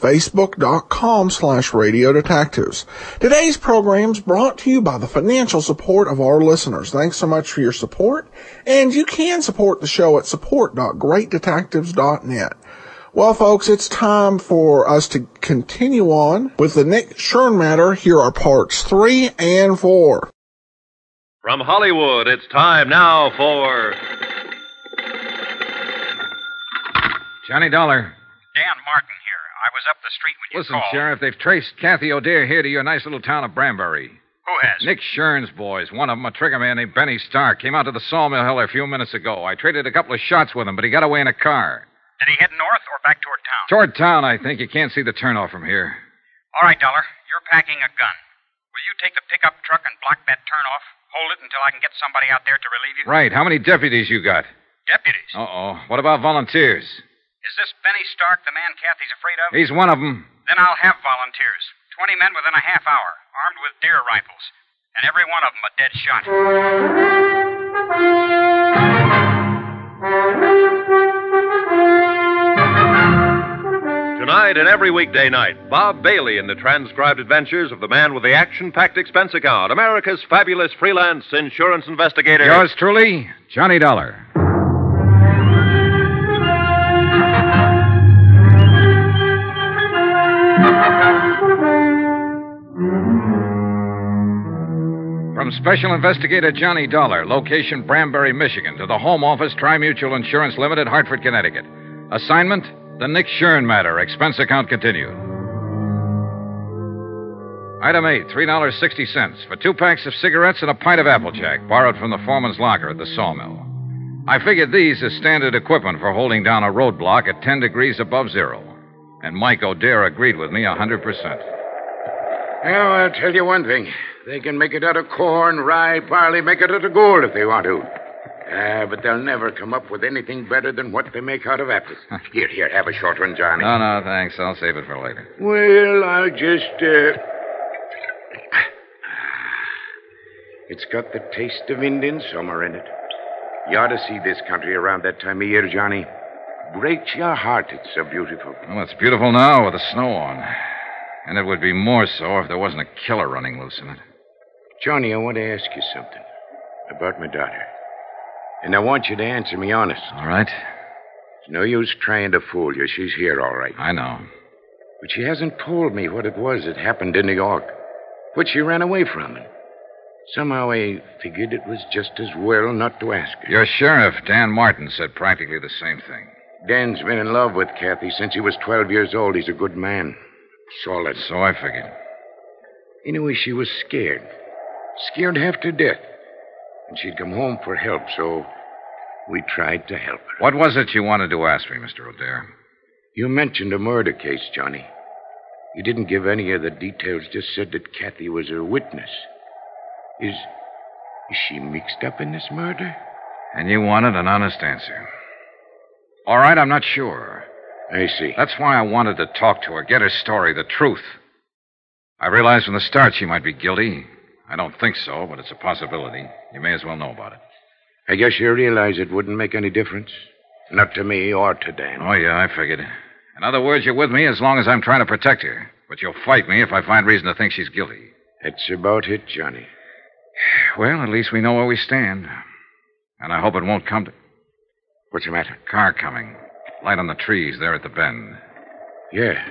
facebook.com slash radio detectives. Today's program is brought to you by the financial support of our listeners. Thanks so much for your support. And you can support the show at support.greatdetectives.net. Well, folks, it's time for us to continue on with the Nick Shurn matter. Here are parts three and four. From Hollywood, it's time now for. Johnny Dollar. Dan Martin here. I was up the street when you Listen, called. Sheriff, they've traced Kathy O'Dare here to your nice little town of Branbury. Who has? Nick Shurn's boys, one of them, a trigger man named Benny Stark, came out to the sawmill hill a few minutes ago. I traded a couple of shots with him, but he got away in a car. Did he head north or back toward town? Toward town, I think. You can't see the turnoff from here. All right, Dollar. You're packing a gun. Will you take the pickup truck and block that turnoff? Hold it until I can get somebody out there to relieve you? Right. How many deputies you got? Deputies. Uh oh. What about volunteers? Is this Benny Stark the man Kathy's afraid of? He's one of them. Then I'll have volunteers. Twenty men within a half hour, armed with deer rifles. And every one of them a dead shot. Tonight and every weekday night, Bob Bailey in the transcribed adventures of the man with the action packed expense account, America's fabulous freelance insurance investigator. Yours truly, Johnny Dollar. Special Investigator Johnny Dollar, location Branbury, Michigan, to the Home Office, Tri-Mutual Insurance Limited, Hartford, Connecticut. Assignment, the Nick Shurn matter, expense account continued. Item 8, $3.60 for two packs of cigarettes and a pint of Applejack, borrowed from the foreman's locker at the sawmill. I figured these as standard equipment for holding down a roadblock at 10 degrees above zero. And Mike O'Dare agreed with me a 100%. Well, I'll tell you one thing. They can make it out of corn, rye, barley, make it out of gold if they want to. Ah, but they'll never come up with anything better than what they make out of apples. here, here, have a short one, Johnny. No, no, thanks. I'll save it for later. Well, I'll just, uh... It's got the taste of Indian summer in it. You ought to see this country around that time of year, Johnny. Breaks your heart, it's so beautiful. Well, it's beautiful now with the snow on. And it would be more so if there wasn't a killer running loose in it. Johnny, I want to ask you something about my daughter. And I want you to answer me honest. All right? It's no use trying to fool you. She's here, all right. I know. But she hasn't told me what it was that happened in New York. What she ran away from. And somehow I figured it was just as well not to ask her. Your sheriff, Dan Martin, said practically the same thing. Dan's been in love with Kathy since he was 12 years old. He's a good man. Solid. So I figured. Anyway, she was scared. Scared half to death. And she'd come home for help, so we tried to help her. What was it you wanted to ask me, Mr. O'Dare? You mentioned a murder case, Johnny. You didn't give any of the details, just said that Kathy was a witness. Is. is she mixed up in this murder? And you wanted an honest answer. All right, I'm not sure. I see. That's why I wanted to talk to her, get her story, the truth. I realized from the start she might be guilty. I don't think so, but it's a possibility. You may as well know about it. I guess you realize it wouldn't make any difference. Not to me or to Dan. Oh, yeah, I figured. In other words, you're with me as long as I'm trying to protect her. But you'll fight me if I find reason to think she's guilty. That's about it, Johnny. Well, at least we know where we stand. And I hope it won't come to. What's the matter? Car coming. Light on the trees there at the bend. Yeah.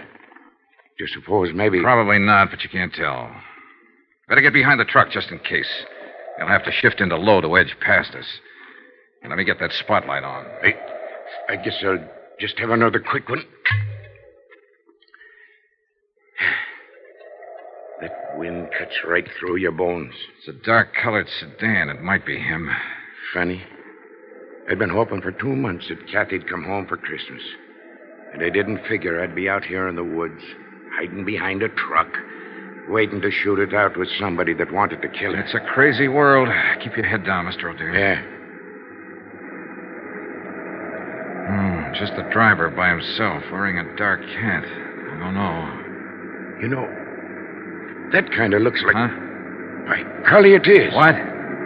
Do you suppose maybe. Probably not, but you can't tell. Better get behind the truck just in case. They'll have to shift into low to edge past us. And let me get that spotlight on. I, I guess I'll Just have another quick one. That wind cuts right through your bones. It's a dark colored sedan. It might be him. Funny. I'd been hoping for two months that Kathy'd come home for Christmas. And I didn't figure I'd be out here in the woods, hiding behind a truck, waiting to shoot it out with somebody that wanted to kill her. It's a crazy world. Keep your head down, Mr. O'Dare. Yeah. Hmm, just the driver by himself, wearing a dark hat. I don't know. You know, that kind of looks like. Huh? By golly, it is. What?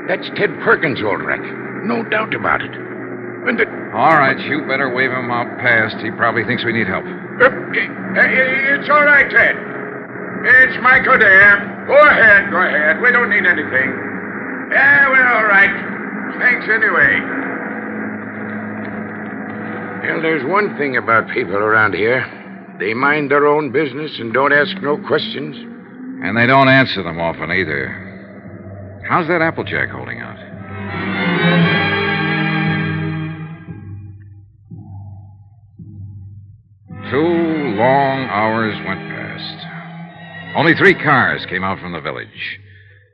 That's Ted Perkins' old wreck. No doubt about it. And the. All right, you better wave him out past. He probably thinks we need help. Uh, it's all right, Ted. It's Michael there. Go ahead, go ahead. We don't need anything. Yeah, we're all right. Thanks anyway. Well, there's one thing about people around here. They mind their own business and don't ask no questions. And they don't answer them often either. How's that Applejack holding out? Long hours went past. Only three cars came out from the village,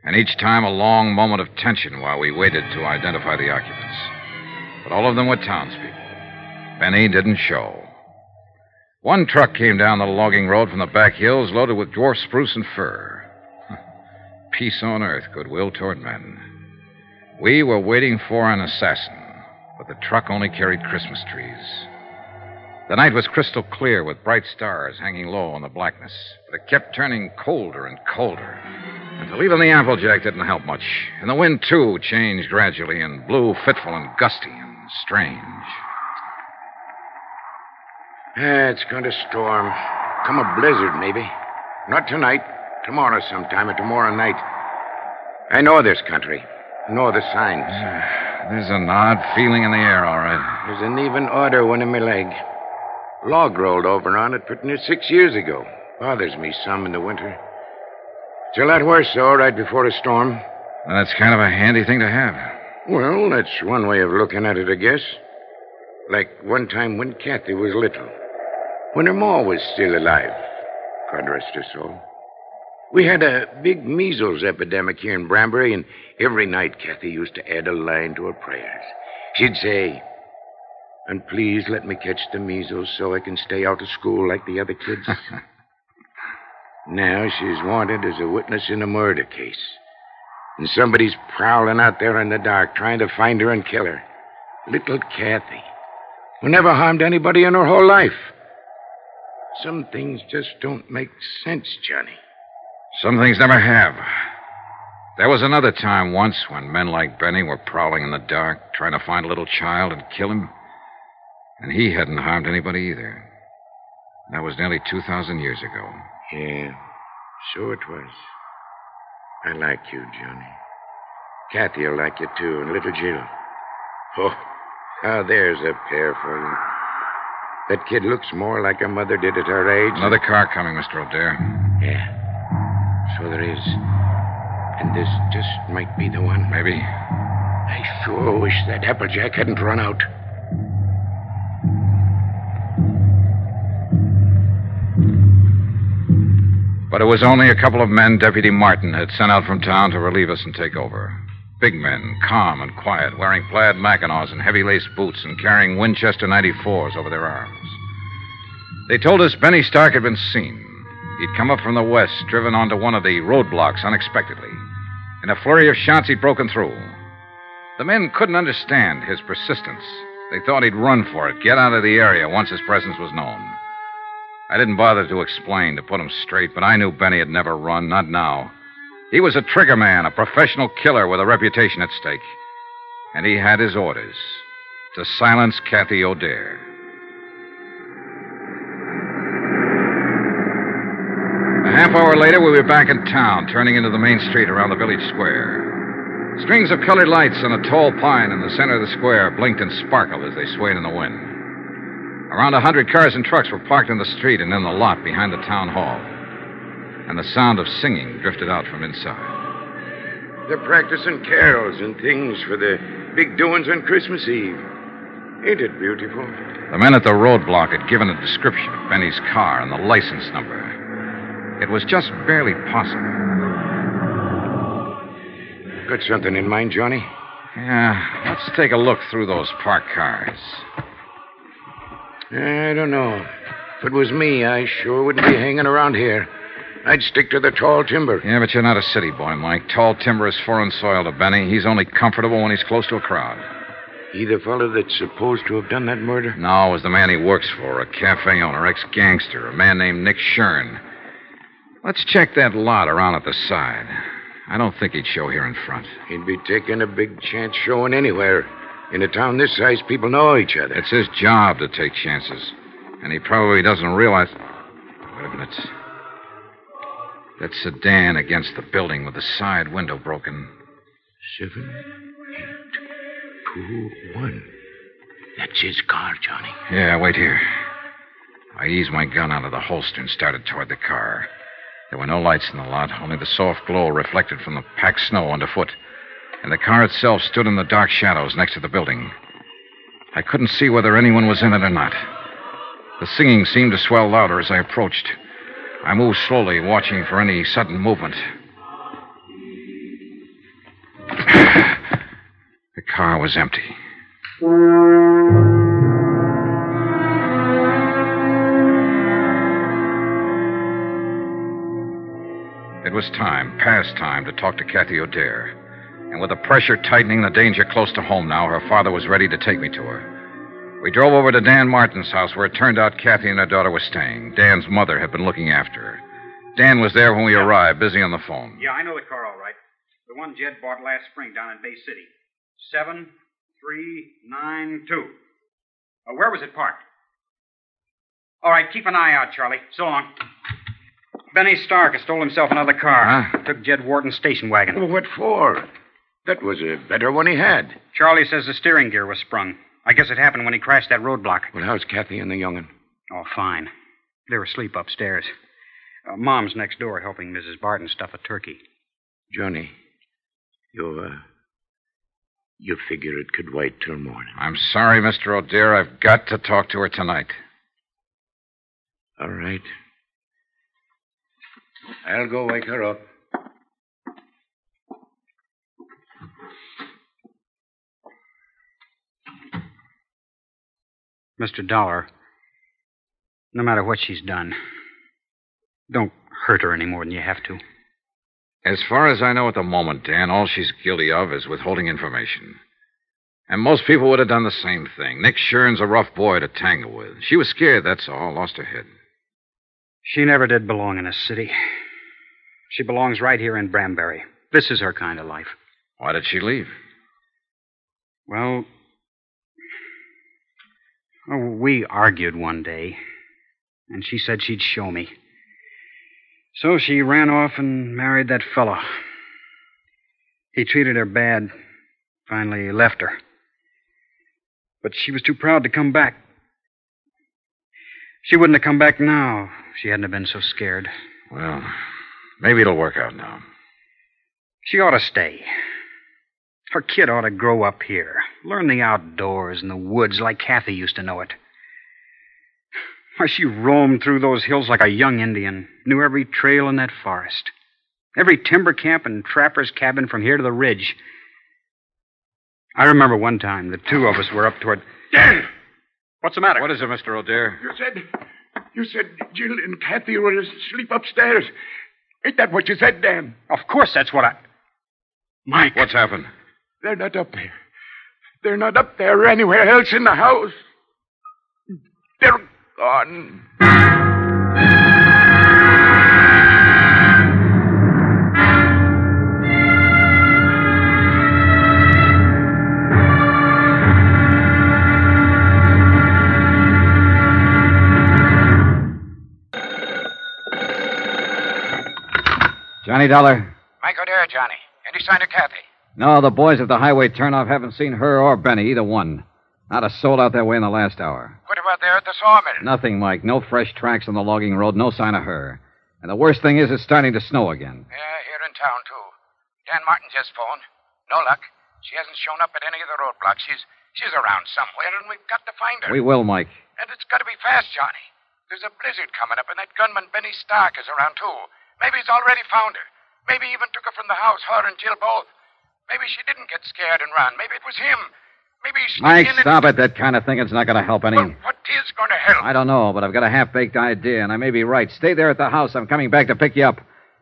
and each time a long moment of tension while we waited to identify the occupants. But all of them were townspeople. Benny didn't show. One truck came down the logging road from the back hills loaded with dwarf spruce and fir. Peace on earth, goodwill toward men. We were waiting for an assassin, but the truck only carried Christmas trees. The night was crystal clear with bright stars hanging low in the blackness, but it kept turning colder and colder until even the Applejack didn't help much. And the wind, too, changed gradually and blew fitful and gusty and strange. Yeah, it's going to storm. Come a blizzard, maybe. Not tonight. Tomorrow sometime or tomorrow night. I know this country. Know the signs. There's an odd feeling in the air, all right. There's an even odor one in my leg. Log rolled over on it pretty near six years ago. Bothers me some in the winter. It's a lot worse, though, right before a storm. And that's kind of a handy thing to have. Well, that's one way of looking at it, I guess. Like one time when Kathy was little. When her ma was still alive. God rest her soul. We had a big measles epidemic here in Branbury, and every night Kathy used to add a line to her prayers. She'd say, And please let me catch the measles so I can stay out of school like the other kids. now she's wanted as a witness in a murder case. And somebody's prowling out there in the dark trying to find her and kill her. Little Kathy, who never harmed anybody in her whole life. Some things just don't make sense, Johnny. Some things never have. There was another time once when men like Benny were prowling in the dark, trying to find a little child and kill him. And he hadn't harmed anybody either. That was nearly 2,000 years ago. Yeah, so it was. I like you, Johnny. Kathy will like you, too, and little Jill. Oh, now there's a pair for you. That kid looks more like her mother did at her age. Another car coming, Mr. O'Dare. Yeah. So there is. And this just might be the one. Maybe. I sure wish that Applejack hadn't run out. But it was only a couple of men Deputy Martin had sent out from town to relieve us and take over. Big men, calm and quiet, wearing plaid mackinaws and heavy laced boots and carrying Winchester 94s over their arms. They told us Benny Stark had been seen. He'd come up from the west, driven onto one of the roadblocks unexpectedly. In a flurry of shots, he'd broken through. The men couldn't understand his persistence. They thought he'd run for it, get out of the area once his presence was known. I didn't bother to explain, to put him straight, but I knew Benny had never run, not now. He was a trigger man, a professional killer with a reputation at stake. And he had his orders to silence Kathy O'Dare. A half hour later, we were back in town, turning into the main street around the village square. Strings of colored lights on a tall pine in the center of the square blinked and sparkled as they swayed in the wind. Around a hundred cars and trucks were parked in the street and in the lot behind the town hall. And the sound of singing drifted out from inside. They're practicing carols and things for the big doings on Christmas Eve. Ain't it beautiful? The men at the roadblock had given a description of Benny's car and the license number. It was just barely possible. Got something in mind, Johnny? Yeah, let's take a look through those parked cars. I don't know. If it was me, I sure wouldn't be hanging around here. I'd stick to the tall timber. Yeah, but you're not a city boy, Mike. Tall timber is foreign soil to Benny. He's only comfortable when he's close to a crowd. He the fellow that's supposed to have done that murder? No, it was the man he works for, a cafe owner, ex gangster, a man named Nick Shurn. Let's check that lot around at the side. I don't think he'd show here in front. He'd be taking a big chance showing anywhere. In a town this size, people know each other. It's his job to take chances. And he probably doesn't realize. Wait a minute. That sedan against the building with the side window broken. Seven, eight, two, one. That's his car, Johnny. Yeah, wait here. I eased my gun out of the holster and started toward the car. There were no lights in the lot, only the soft glow reflected from the packed snow underfoot. And the car itself stood in the dark shadows next to the building. I couldn't see whether anyone was in it or not. The singing seemed to swell louder as I approached. I moved slowly, watching for any sudden movement. the car was empty. It was time, past time, to talk to Kathy O'Dare. And with the pressure tightening, the danger close to home now, her father was ready to take me to her. We drove over to Dan Martin's house, where it turned out Kathy and her daughter were staying. Dan's mother had been looking after her. Dan was there when we arrived, busy on the phone. Yeah, I know the car all right. The one Jed bought last spring down in Bay City. Seven, three, nine, two. Uh, where was it parked? All right, keep an eye out, Charlie. So long. Benny Stark has stole himself another car. Huh? Took Jed Wharton's station wagon. Well, what for? That was a better one he had. Charlie says the steering gear was sprung. I guess it happened when he crashed that roadblock. Well, how's Kathy and the young'un? Oh, fine. They're asleep upstairs. Uh, Mom's next door helping Mrs. Barton stuff a turkey. Johnny, you, uh, you figure it could wait till morning. I'm sorry, Mr. O'Dare. I've got to talk to her tonight. All right. I'll go wake her up. Mr. Dollar, no matter what she's done, don't hurt her any more than you have to. As far as I know at the moment, Dan, all she's guilty of is withholding information. And most people would have done the same thing. Nick Shurn's a rough boy to tangle with. She was scared, that's all. Lost her head. She never did belong in a city. She belongs right here in Branbury. This is her kind of life. Why did she leave? Well, oh, we argued one day, and she said she'd show me. So she ran off and married that fellow. He treated her bad, finally left her. But she was too proud to come back. She wouldn't have come back now if she hadn't have been so scared. Well, maybe it'll work out now. She ought to stay. Her kid ought to grow up here, learn the outdoors and the woods like Kathy used to know it. Why, she roamed through those hills like a young Indian, knew every trail in that forest, every timber camp and trapper's cabin from here to the ridge. I remember one time the two of us were up toward. Dan! What's the matter? What is it, Mr. O'Dare? You said. You said Jill and Kathy were asleep upstairs. Ain't that what you said, Dan? Of course, that's what I. Mike. What's happened? They're not up there. They're not up there or anywhere else in the house. They're gone. Johnny Dollar? Mike O'Dare, Johnny. Any sign of Kathy? No, the boys at the highway turnoff haven't seen her or Benny, either one. Not a soul out that way in the last hour. What about there at the sawmill? Nothing, Mike. No fresh tracks on the logging road, no sign of her. And the worst thing is, it's starting to snow again. Yeah, here in town, too. Dan Martin just phoned. No luck. She hasn't shown up at any of the roadblocks. She's She's around somewhere, and we've got to find her. We will, Mike. And it's got to be fast, Johnny. There's a blizzard coming up, and that gunman Benny Stark is around, too. Maybe he's already found her. Maybe he even took her from the house, her and Jill both. Maybe she didn't get scared and run. Maybe it was him. Maybe he sneaked Mike, in and- stop it. That kind of thinking's not going to help any. Well, what is going to help? I don't know, but I've got a half baked idea, and I may be right. Stay there at the house. I'm coming back to pick you up.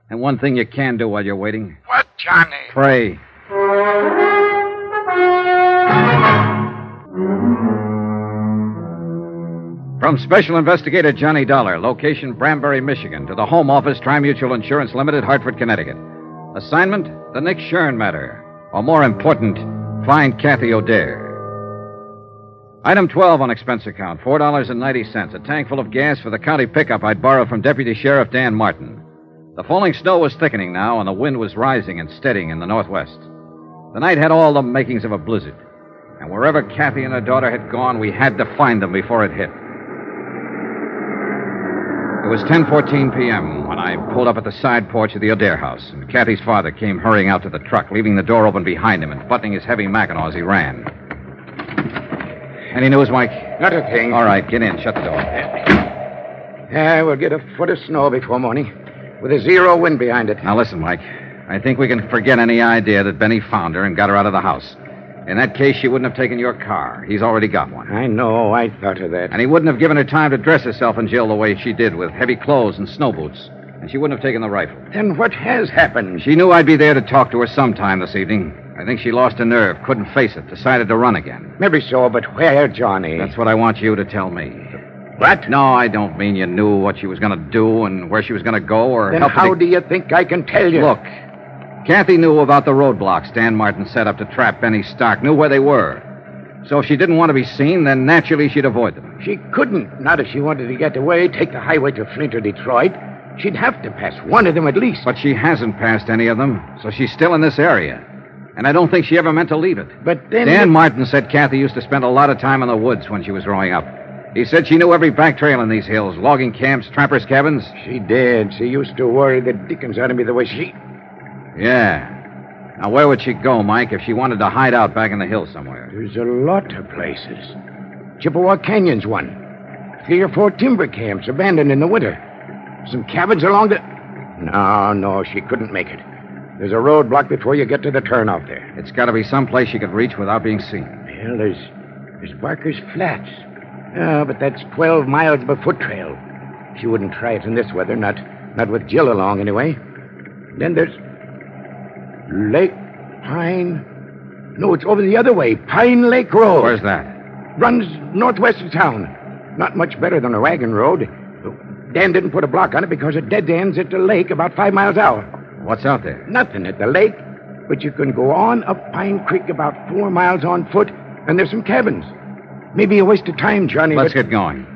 And one thing you can do while you're waiting What, Johnny? pray. From Special Investigator Johnny Dollar, location Branbury, Michigan, to the Home Office, Trimutual Insurance Limited, Hartford, Connecticut. Assignment The Nick Shurn Matter. Or more important, find Kathy O'Dare. Item 12 on expense account $4.90. A tank full of gas for the county pickup I'd borrowed from Deputy Sheriff Dan Martin. The falling snow was thickening now, and the wind was rising and steadying in the northwest. The night had all the makings of a blizzard. And wherever Kathy and her daughter had gone, we had to find them before it hit. It was 10:14 p.m. when I pulled up at the side porch of the O'Dare house, and Kathy's father came hurrying out to the truck, leaving the door open behind him and buttoning his heavy mackinaw as he ran. Any news, Mike? Not a thing. All right, get in. Shut the door. Yeah, we'll get a foot of snow before morning, with a zero wind behind it. Now listen, Mike. I think we can forget any idea that Benny found her and got her out of the house. In that case, she wouldn't have taken your car. He's already got one. I know. I thought of that. And he wouldn't have given her time to dress herself in jail the way she did, with heavy clothes and snow boots. And she wouldn't have taken the rifle. Then what has happened? She knew I'd be there to talk to her sometime this evening. I think she lost her nerve, couldn't face it, decided to run again. Maybe so, but where, Johnny? That's what I want you to tell me. What? No, I don't mean you knew what she was going to do and where she was going to go or Then how to- do you think I can tell you? Look, Kathy knew about the roadblocks Dan Martin set up to trap Benny Stark, knew where they were. So if she didn't want to be seen, then naturally she'd avoid them. She couldn't. Not if she wanted to get away, take the highway to Flint or Detroit. She'd have to pass one of them at least. But she hasn't passed any of them, so she's still in this area. And I don't think she ever meant to leave it. But then. Dan Martin said Kathy used to spend a lot of time in the woods when she was growing up. He said she knew every back trail in these hills, logging camps, trappers' cabins. She did. She used to worry the dickens out of me the way she. Yeah. Now, where would she go, Mike, if she wanted to hide out back in the hills somewhere? There's a lot of places. Chippewa Canyon's one. Three or four timber camps abandoned in the winter. Some cabins along the. No, no, she couldn't make it. There's a roadblock before you get to the turnoff there. It's got to be some place she could reach without being seen. Well, there's there's Barker's Flats. Ah, but that's twelve miles of a foot trail. She wouldn't try it in this weather, not not with Jill along anyway. Then there's Lake Pine. No, it's over the other way. Pine Lake Road. Where's that? Runs northwest of town. Not much better than a wagon road. Dan didn't put a block on it because it dead ends at the lake about five miles out. What's out there? Nothing at the lake, but you can go on up Pine Creek about four miles on foot, and there's some cabins. Maybe a waste of time, Johnny. Let's but... get going.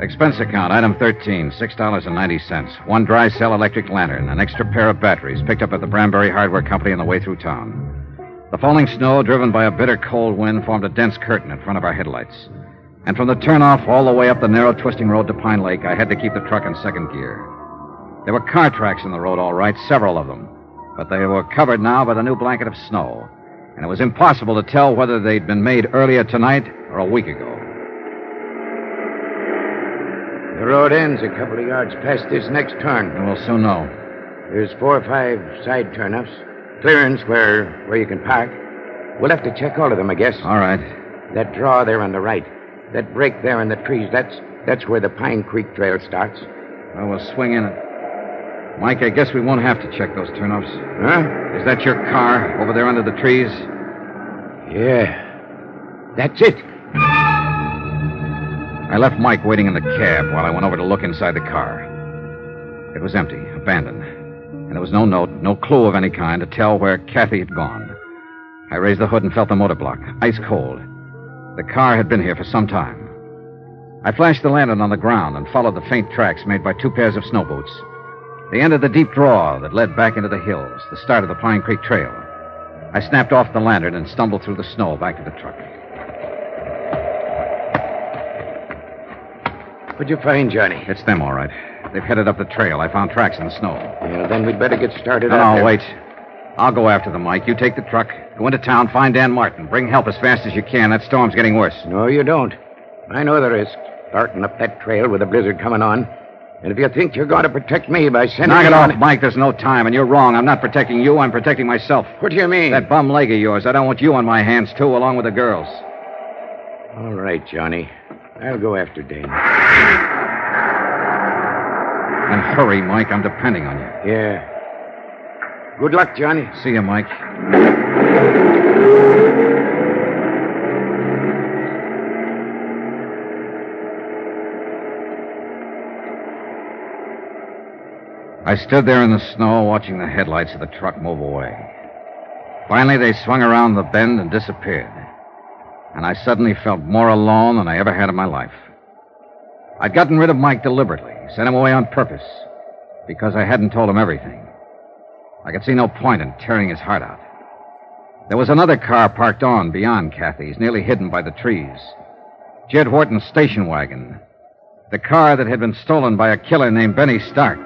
Expense account, item 13, $6.90. One dry cell electric lantern, an extra pair of batteries picked up at the Branbury Hardware Company on the way through town. The falling snow, driven by a bitter cold wind, formed a dense curtain in front of our headlights. And from the turnoff all the way up the narrow twisting road to Pine Lake, I had to keep the truck in second gear. There were car tracks in the road, all right, several of them. But they were covered now by the new blanket of snow. And it was impossible to tell whether they'd been made earlier tonight or a week ago. The road ends a couple of yards past this next turn. We'll soon know. There's four or five side turnoffs. Clearance where where you can park. We'll have to check all of them, I guess. All right. That draw there on the right. That break there in the trees, that's that's where the Pine Creek Trail starts. Well, we'll swing in it. Mike, I guess we won't have to check those turnoffs. Huh? Is that your car over there under the trees? Yeah. That's it. I left Mike waiting in the cab while I went over to look inside the car. It was empty, abandoned. And there was no note, no clue of any kind to tell where Kathy had gone. I raised the hood and felt the motor block, ice cold. The car had been here for some time. I flashed the lantern on the ground and followed the faint tracks made by two pairs of snow boots. They entered the deep draw that led back into the hills, the start of the Pine Creek Trail. I snapped off the lantern and stumbled through the snow back to the truck. What'd you find, Johnny? It's them, all right. They've headed up the trail. I found tracks in the snow. Well, then we'd better get started No, no, there. wait. I'll go after them, Mike. You take the truck, go into town, find Dan Martin. Bring help as fast as you can. That storm's getting worse. No, you don't. I know the risk. Starting up that trail with a blizzard coming on. And if you think you're going to protect me by sending Knock it on- off, Mike. There's no time, and you're wrong. I'm not protecting you. I'm protecting myself. What do you mean? That bum leg of yours. I don't want you on my hands, too, along with the girls. All right, Johnny. I'll go after Dan. And hurry, Mike. I'm depending on you. Yeah. Good luck, Johnny. See you, Mike. I stood there in the snow watching the headlights of the truck move away. Finally, they swung around the bend and disappeared. And I suddenly felt more alone than I ever had in my life. I'd gotten rid of Mike deliberately, sent him away on purpose, because I hadn't told him everything. I could see no point in tearing his heart out. There was another car parked on beyond Kathy's, nearly hidden by the trees. Jed Wharton's station wagon. The car that had been stolen by a killer named Benny Stark.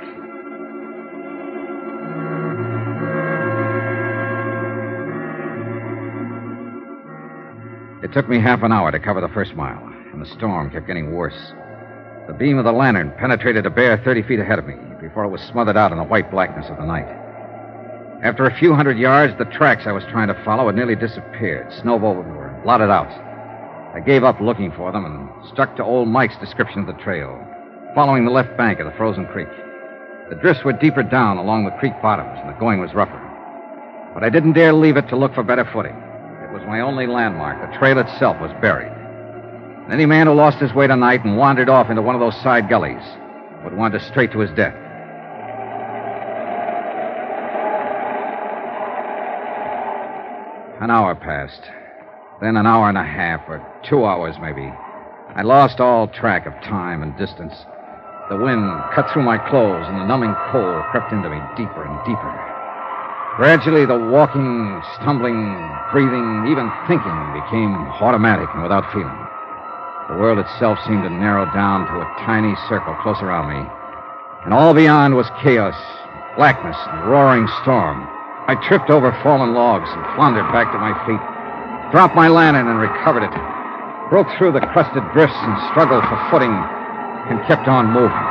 It took me half an hour to cover the first mile, and the storm kept getting worse. The beam of the lantern penetrated a bare 30 feet ahead of me before it was smothered out in the white blackness of the night. After a few hundred yards, the tracks I was trying to follow had nearly disappeared, snowed over and blotted out. I gave up looking for them and stuck to old Mike's description of the trail, following the left bank of the frozen creek. The drifts were deeper down along the creek bottoms, and the going was rougher. But I didn't dare leave it to look for better footing. It was my only landmark. The trail itself was buried. Any man who lost his way tonight and wandered off into one of those side gullies would wander straight to his death. An hour passed. Then an hour and a half, or two hours maybe. I lost all track of time and distance. The wind cut through my clothes, and the numbing cold crept into me deeper and deeper. Gradually, the walking, stumbling, breathing, even thinking became automatic and without feeling. The world itself seemed to narrow down to a tiny circle close around me. And all beyond was chaos, blackness, and roaring storm. I tripped over fallen logs and floundered back to my feet, dropped my lantern and recovered it, broke through the crusted drifts and struggled for footing, and kept on moving.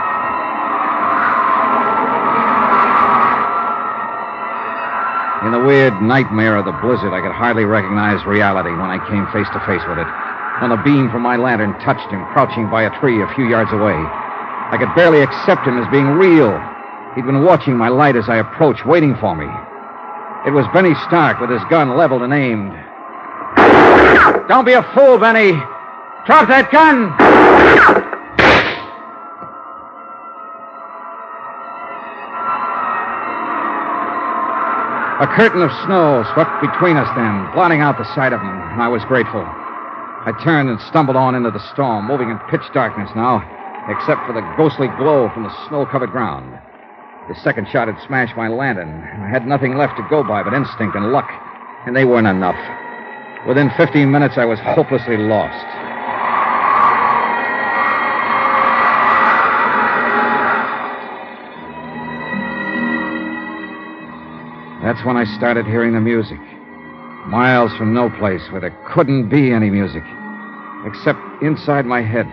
In the weird nightmare of the blizzard, I could hardly recognize reality when I came face to face with it. When the beam from my lantern touched him, crouching by a tree a few yards away. I could barely accept him as being real. He'd been watching my light as I approached, waiting for me. It was Benny Stark with his gun leveled and aimed. Don't be a fool, Benny. Drop that gun. A curtain of snow swept between us then, blotting out the sight of him, and I was grateful. I turned and stumbled on into the storm, moving in pitch darkness now, except for the ghostly glow from the snow covered ground. The second shot had smashed my lantern. and I had nothing left to go by but instinct and luck, and they weren't enough. Within 15 minutes, I was hopelessly lost. That's when I started hearing the music. Miles from no place where there couldn't be any music, except inside my head.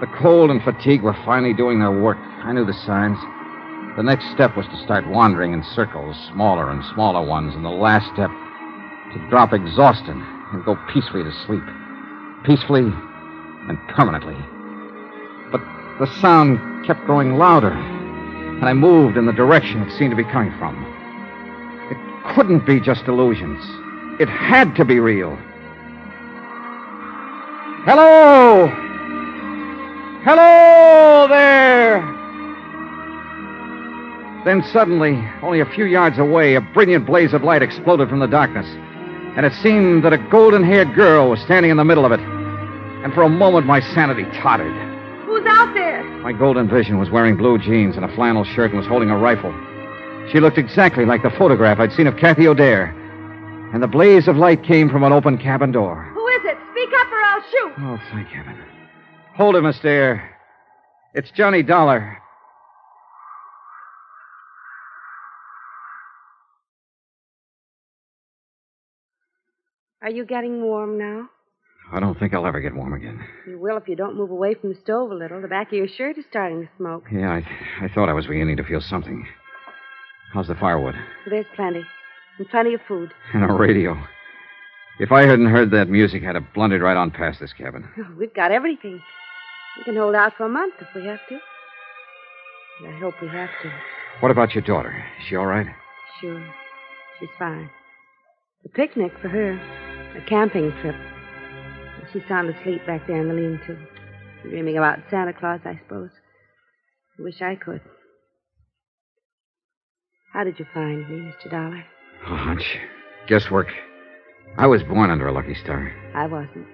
The cold and fatigue were finally doing their work. I knew the signs. The next step was to start wandering in circles, smaller and smaller ones, and the last step, to drop exhausted and go peacefully to sleep. Peacefully and permanently. But the sound kept growing louder, and I moved in the direction it seemed to be coming from. It couldn't be just illusions. It had to be real. Hello! Hello there! Then suddenly, only a few yards away, a brilliant blaze of light exploded from the darkness. And it seemed that a golden haired girl was standing in the middle of it. And for a moment, my sanity tottered. Who's out there? My golden vision was wearing blue jeans and a flannel shirt and was holding a rifle. She looked exactly like the photograph I'd seen of Kathy O'Dare. And the blaze of light came from an open cabin door. I'll shoot. Oh, thank heaven. Hold him, Astaire. It's Johnny Dollar. Are you getting warm now? I don't think I'll ever get warm again. You will if you don't move away from the stove a little. The back of your shirt is starting to smoke. Yeah, I, I thought I was beginning to feel something. How's the firewood? There's plenty. And plenty of food. And a radio. If I hadn't heard that music, I'd have blundered right on past this cabin. Oh, we've got everything. We can hold out for a month if we have to. I hope we have to. What about your daughter? Is she all right? Sure. She's fine. A picnic for her. A camping trip. She's sound asleep back there in the lean-to. Dreaming about Santa Claus, I suppose. I wish I could. How did you find me, Mr. Dollar? A hunch. Guesswork. I was born under a lucky star. I wasn't.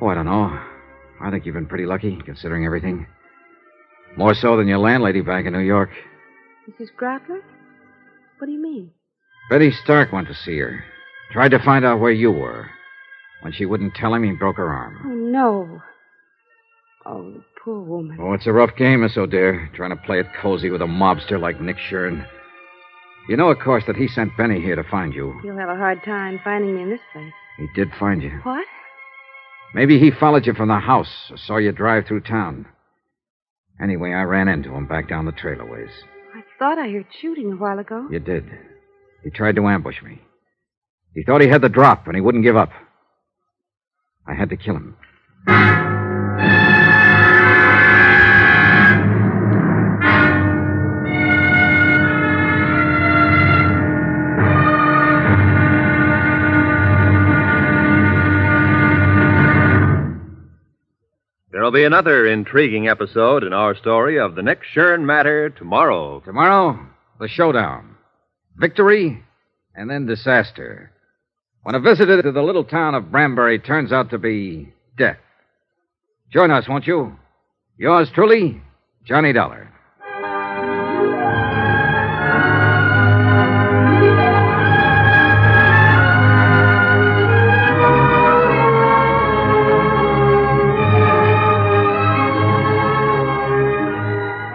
Oh, I don't know. I think you've been pretty lucky, considering everything. More so than your landlady back in New York. Mrs. Grottler? What do you mean? Benny Stark went to see her. Tried to find out where you were. When she wouldn't tell him, he broke her arm. Oh, no. Oh, the poor woman. Oh, it's a rough game, Miss O'Dare, trying to play it cozy with a mobster like Nick Shurn. You know, of course, that he sent Benny here to find you. You'll have a hard time finding me in this place. He did find you. What? Maybe he followed you from the house or saw you drive through town. Anyway, I ran into him back down the trailer ways. I thought I heard shooting a while ago. You did. He tried to ambush me. He thought he had the drop, and he wouldn't give up. I had to kill him. There'll be another intriguing episode in our story of the Nick Shurn matter tomorrow. Tomorrow, the showdown. Victory, and then disaster. When a visitor to the little town of Branbury turns out to be death. Join us, won't you? Yours truly, Johnny Dollar.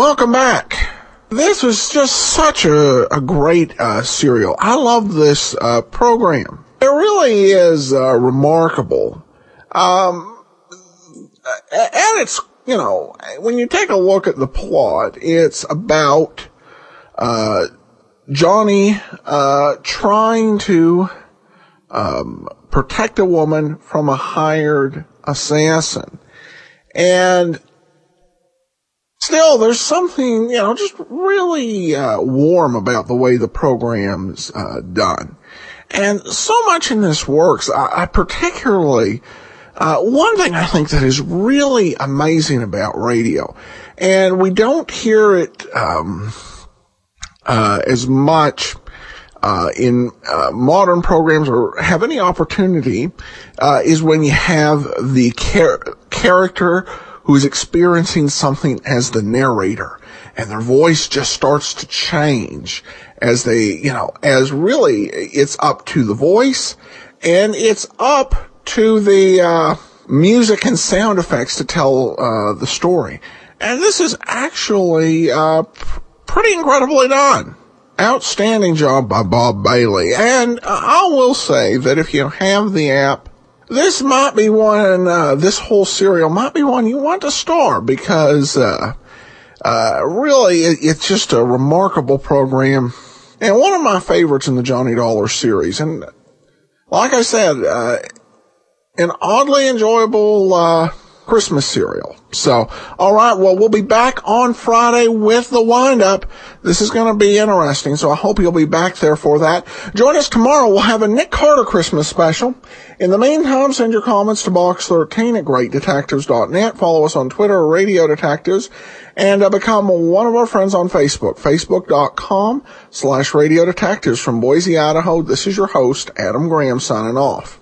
Welcome back. This was just such a, a great uh, serial. I love this uh, program. It really is uh, remarkable. Um, and it's, you know, when you take a look at the plot, it's about uh, Johnny uh, trying to um, protect a woman from a hired assassin. And still, there's something, you know, just really uh, warm about the way the program's uh, done. And so much in this works. I, I particularly, uh, one thing I think that is really amazing about radio, and we don't hear it um, uh, as much uh, in uh, modern programs or have any opportunity, uh, is when you have the char- character who's experiencing something as the narrator and their voice just starts to change as they, you know, as really it's up to the voice and it's up to the, uh, music and sound effects to tell, uh, the story. And this is actually, uh, pretty incredibly done. outstanding job by Bob Bailey. And I will say that if you have the app, this might be one, uh, this whole serial might be one you want to star because, uh, uh, really it, it's just a remarkable program and one of my favorites in the Johnny Dollar series. And like I said, uh, an oddly enjoyable, uh, Christmas serial. So, alright, well, we'll be back on Friday with the windup. This is gonna be interesting, so I hope you'll be back there for that. Join us tomorrow. We'll have a Nick Carter Christmas special. In the meantime, send your comments to box13 at greatdetectives.net. Follow us on Twitter, Radio Detectives, and uh, become one of our friends on Facebook, facebook.com slash Radio Detectives from Boise, Idaho. This is your host, Adam Graham, signing off.